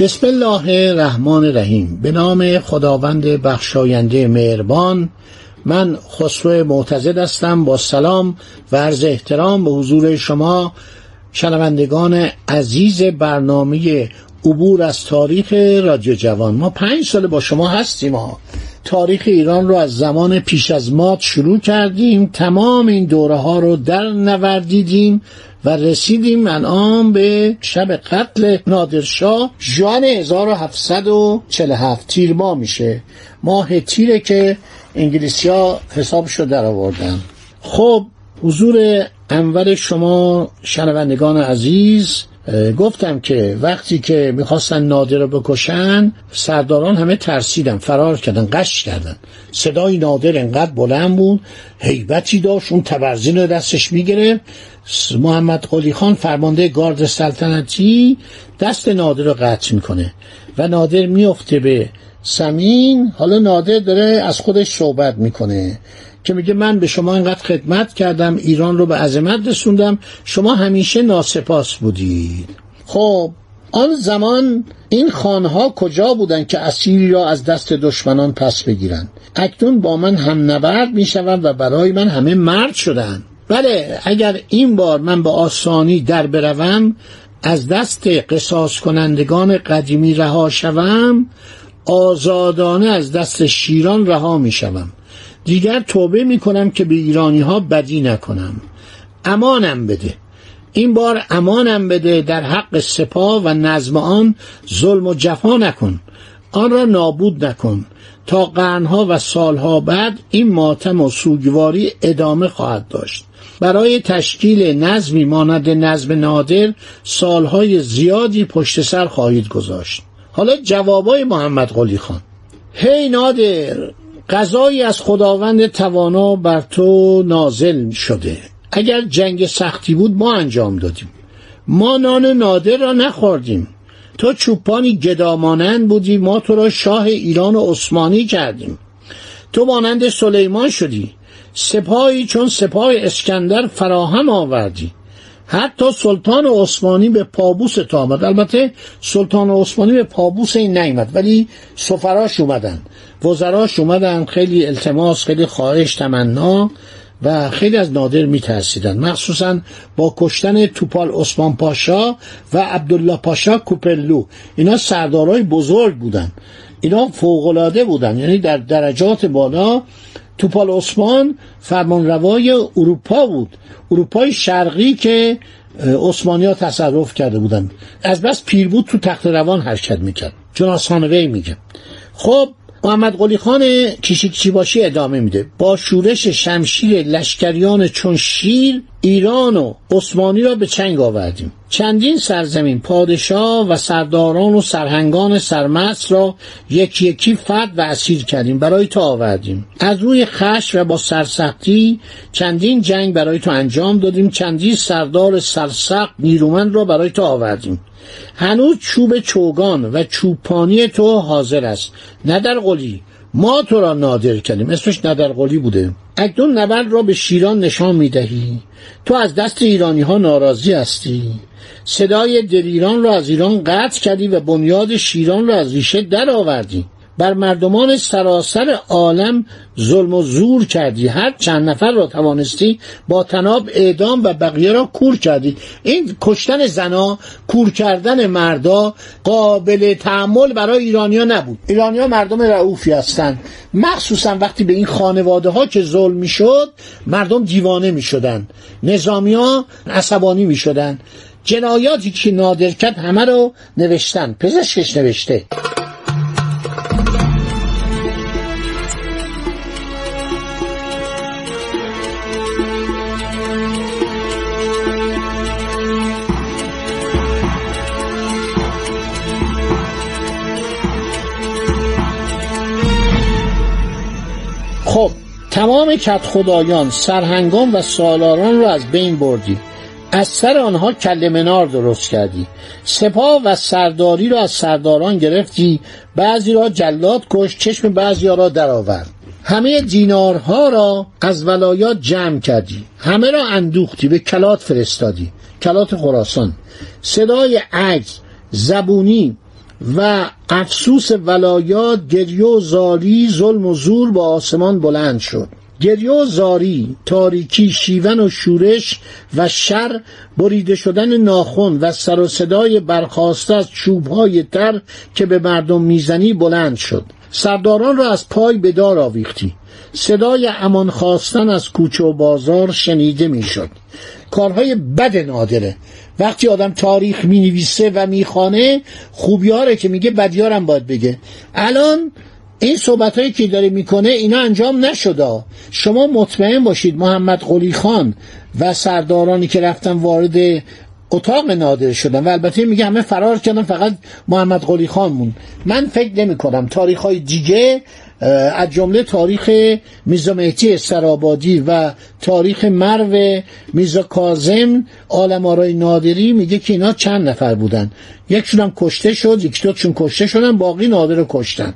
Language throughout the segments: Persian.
بسم الله الرحمن الرحیم. به نام خداوند بخشاینده مهربان من خسرو معتزد هستم. با سلام و عرض احترام به حضور شما شنوندگان عزیز برنامه عبور از تاریخ رادیو جوان. ما پنج سال با شما هستیم ها. تاریخ ایران رو از زمان پیش از مات شروع کردیم. تمام این دوره ها رو در نوردیدیم و رسیدیم الان به شب قتل نادرشاه جوان 1747 تیر ماه میشه. ماه تیره که انگلیسی ها حسابشو در آوردن. خب حضور انور شما شنوندگان عزیز گفتم که وقتی که می‌خواستن نادر رو بکشن سرداران همه ترسیدن فرار کردن قش کردن. صدای نادر انقدر بلند بود حیبتی داشت اون تبرزین رو دستش می‌گرفت. محمد قلی خان فرمانده گارد سلطنتی دست نادر رو قطع می‌کنه و نادر میفته به سمین. حالا نادر داره از خودش صحبت می‌کنه. که میگه من به شما اینقدر خدمت کردم ایران رو به عظمت رسوندم شما همیشه ناسپاس بودید. خب آن زمان این خانها کجا بودند که اسیری را از دست دشمنان پس بگیرند؟ اکنون با من هم نبرد می‌شوند و برای من همه مرد شدند. بله اگر این بار من به آسانی در بروم از دست قصاص کنندگان قدیمی رها شوم آزادانه از دست شیران رها می شوم دیگر توبه می کنم که به ایرانی ها بدی نکنم. امانم بده. این بار امانم بده در حق سپاه و نظم آن ظلم و جفا نکن. آن را نابود نکن. تا قرنها و سالها بعد این ماتم و سوگواری ادامه خواهد داشت. برای تشکیل نظمی مانند نظم نادر سالهای زیادی پشت سر خواهید گذاشت. حالا جوابای محمد قلی خان. هی نادر! قضایی از خداوند توانا بر تو نازل شده. اگر جنگ سختی بود ما انجام دادیم. ما نان نادر را نخوردیم. تو چوپانی گدامانند بودی ما تو را شاه ایران و عثمانی کردیم. تو مانند سلیمان شدی. سپاهی چون سپاه اسکندر فراهم آوردی. حتی سلطان عثمانی به پابوس تا آمد. البته سلطان عثمانی به پابوس این نیمد ولی سفراش اومدن وزراش اومدن خیلی التماس خیلی خواهش تمنا و خیلی از نادر میترسیدن. مخصوصا با کشتن توپال عثمان پاشا و عبدالله پاشا کوپلو اینا سردارای بزرگ بودن. اینا فوقلاده بودن یعنی در درجات بالا توپال عثمان فرمانروای اروپا بود. اروپای شرقی که عثمانی ها تصرف کرده بودن از بس پیر بود تو تخت روان حرکت می‌کرد. جناس وی میگه. خب محمد قلی خان کشیکچی باشی ادامه میده. با شورش شمشیر لشکریان چون شیر ایران و عثمانی را به چنگ آوردیم. چندین سرزمین پادشاه و سرداران و سرهنگان سرمست را یکی یکی فرد و اسیر کردیم برای تو آوردیم. از روی خش و با سرسختی چندین جنگ برای تو انجام دادیم. چندین سردار سرسخت نیرومند را برای تو آوردیم. هنوز چوب چوگان و چوبپانی تو حاضر است. نه در قلی ما تو را نادر کردیم. اسمش ندرقلی بوده. اکنون نبرد را به شیران نشان می‌دهی. تو از دست ایرانی ها ناراضی هستی. صدای دلیران را از ایران قطع کردی و بنیاد شیران را از ریشه در آوردی بر مردمان سراسر عالم ظلم و زور کردی. هر چند نفر را توانستی با تناب اعدام و بقیه را کور کردی. این کشتن زنا کور کردن مردا قابل تحمل برای ایرانیا نبود. ایرانیا مردم رعوفی هستند مخصوصا وقتی به این خانواده ها که ظلم می‌شد مردم دیوانه می‌شدن. نظامی ها عصبانی می‌شدن. جنایاتی که نادر کرد همه رو نوشتن. پزشکش نوشته. تمام کت خدایان سرهنگان و سالاران را از بین بردی. از سر آنها کل منار درست کردی. سپاه و سرداری را از سرداران گرفتی. بعضی را جلاد کش چشم بعضی را درآورد. همه دینارها را از ولایات جمع کردی. همه را اندوختی به کلات فرستادی. کلات خراسان. صدای عجز زبونی و افسوس ولایات گریه و زاری ظلم و زور با آسمان بلند شد. گریه و زاری تاریکی شیون و شورش و شر بریده شدن ناخن و سر و صدای برخواسته از چوبهای تر که به مردم می‌زنی بلند شد. سرداران را از پای به دار آویختی. صدای امان خواستن از کوچه و بازار شنیده می‌شد. کارهای بد نادره. وقتی آدم تاریخ می نویسه و می‌خوانه خوبیاره که میگه بدیارم باید بگه. الان این صحبت هایی که داره می‌کنه اینا انجام نشده. شما مطمئن باشید محمد قلی خان و سردارانی که رفتن وارد اتاق نادر شدن و البته میگه همه فرار کردن فقط محمد قلی خان مون. من فکر نمی کنم تاریخ های دیگه از جمله تاریخ میزا مهدی سرابادی و تاریخ مرو میزا کازم عالم آرای نادری میگه که اینا چند نفر بودن. یکشون هم کشته شد یک دوتشون کشته شدن باقی نادر رو کشتن.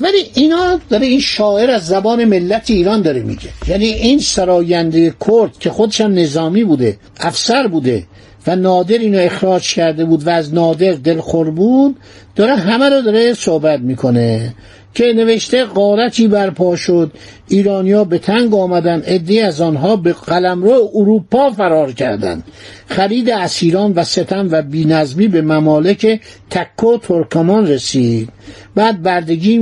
ولی اینا داره این شاعر از زبان ملت ایران داره میگه. یعنی این سراینده کرد که خودش هم نظامی بوده افسر بوده و نادر اینو اخراج کرده بود و از نادر دلخور بود داره همه رو داره صحبت می‌کنه. که نوشته قارتی برپا شد. ایرانیا به تنگ آمدن عده از آنها به قلمرو اروپا فرار کردند. خرید اسیران و ستم و بینظمی به ممالک تکو ترکمان رسید. بعد بردگی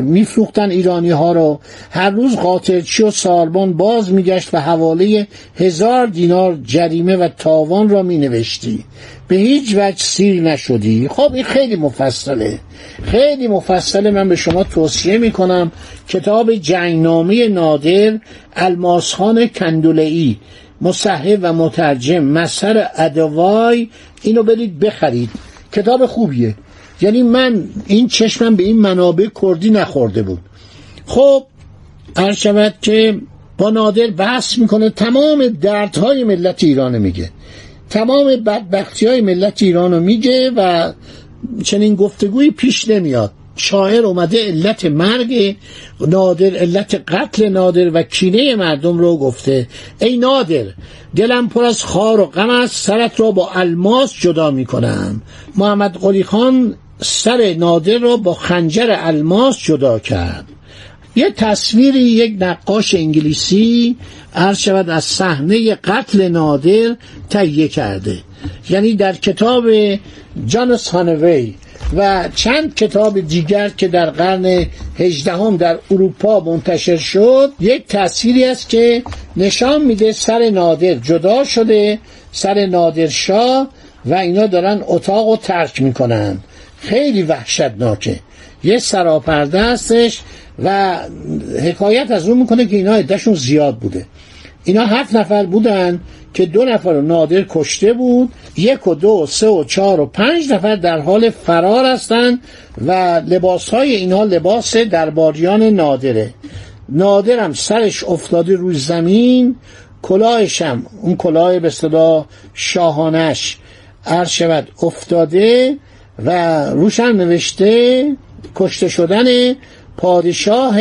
میفروختن ایرانی ها رو هر روز قاطرچی و ساربان باز میگشت و حواله هزار دینار جریمه و تاوان را می نوشتی به هیچ وجه سیر نشدی؟ خب این خیلی مفصله. خیلی مفصله. من به شما توصیه می‌کنم. کتاب جنگنامه نادر الماسخان کندولئی. مصحح و مترجم. مسر ادوای. اینو برید بخرید. کتاب خوبیه. یعنی من این چشمم به این منابع کردی نخورده بود. خب هر شود که با نادر بحث می‌کنه. تمام دردهای ملت ایران میگه. تمام بدبختی های ملت ایران رو میگه و چنین گفتگوی پیش نمیاد. شاعر اومده علت مرگ نادر علت قتل نادر و کینه مردم رو گفته. ای نادر دلم پر از خار و غم است سرت را با الماس جدا می‌کنم. محمد قلی خان سر نادر را با خنجر الماس جدا کرد. یه تصویری یک نقاش انگلیسی عرض شود از صحنه قتل نادر تهیه کرده. یعنی در کتاب جانس هانوی و چند کتاب دیگر که در قرن هجدهم در اروپا منتشر شد یک تصویری است که نشان میده سر نادر جدا شده سر نادر شاه و اینا دارن اتاق رو ترک می‌کنن. خیلی وحشتناکه. یه سراپرده هستش و حکایت از اون می‌کنه که اینا عدهشون زیاد بوده. اینا هفت نفر بودن که دو نفر رو نادر کشته بود یک و دو و سه و چهار و پنج نفر در حال فرار هستند و لباس های اینها لباس درباریان نادره. نادرم سرش افتاده روی زمین کلاهشم اون کلاه به صدا شاهانش عرض شود افتاده و روشم نوشته کشته شدن پادشاه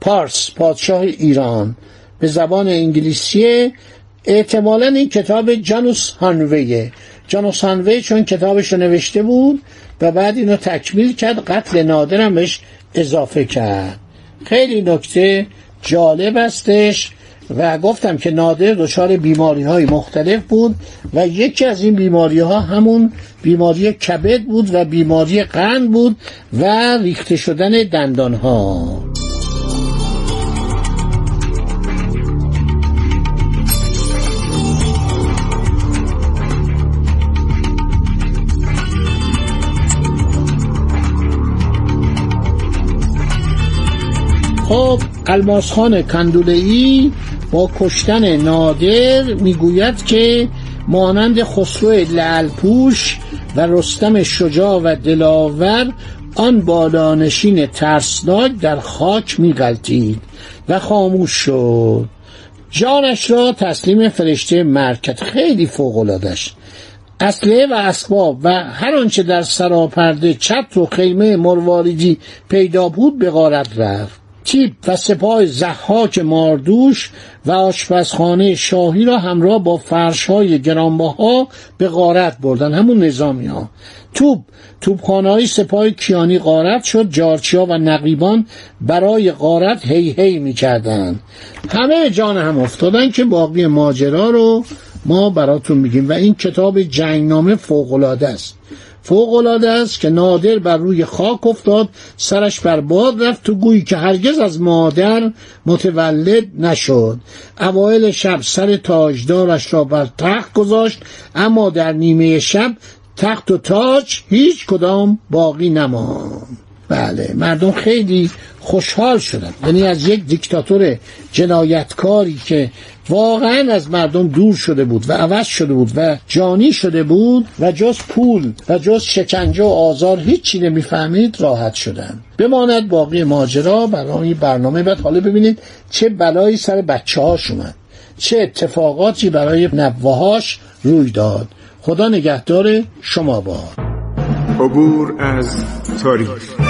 پارس پادشاه ایران. به زبان انگلیسی احتمالا این کتاب جانوس هانویه. جانوس هانوی چون کتابش رو نوشته بود و بعد اینو تکمیل کرد قتل نادرم بهش اضافه کرد. خیلی نکته جالب استش و گفتم که نادر دچار بیماری های مختلف بود و یکی از این بیماری ها همون بیماری کبد بود و بیماری قند بود و ریخته شدن دندان ها خب الماس خان کندولئی با کشتن نادر می‌گوید که مانند خسرو لعلپوش و رستم شجاع و دلاور آن بالانشین ترسناک در خاک میغلطید و خاموش شد. جانش را تسلیم فرشته مرکت خیلی فوقلادش اسلحه و اسباب و هر آنچه در سراپرده چتر و خیمه مرواریدی پیدا بود به غارت رفت. تیپ و سپاه زحاک ماردوش و آشپزخانه شاهی را همراه با فرشهای گرانبها به غارت بردن. همون نظامی ها. توپ. توپخانه های سپاه کیانی غارت شد. جارچیا و نقیبان برای غارت هی هی می کردن. همه جان هم افتادن که باقی ماجرا رو ما براتون میگیم و این کتاب جنگنامه فوقالعاده است. فوقالعاده است که نادر بر روی خاک افتاد سرش بر باد رفت تو گویی که هرگز از مادر متولد نشد. اوایل شب سر تاجدارش را بر تخت گذاشت اما در نیمه شب تخت و تاج هیچ کدام باقی نماند. بله مردم خیلی خوشحال شدن یعنی از یک دیکتاتور جنایتکاری که واقعا از مردم دور شده بود و عوض شده بود و جانی شده بود و جز پول و جز شکنجه و آزار هیچی نمی‌فهمید راحت شدن. بماند باقی ماجرا برای برنامه بعد حالا ببینید چه بلایی سر بچه هاش اومد. چه اتفاقاتی برای نبوهاش روی داد. خدا نگهدار شما با عبور از تاریخ.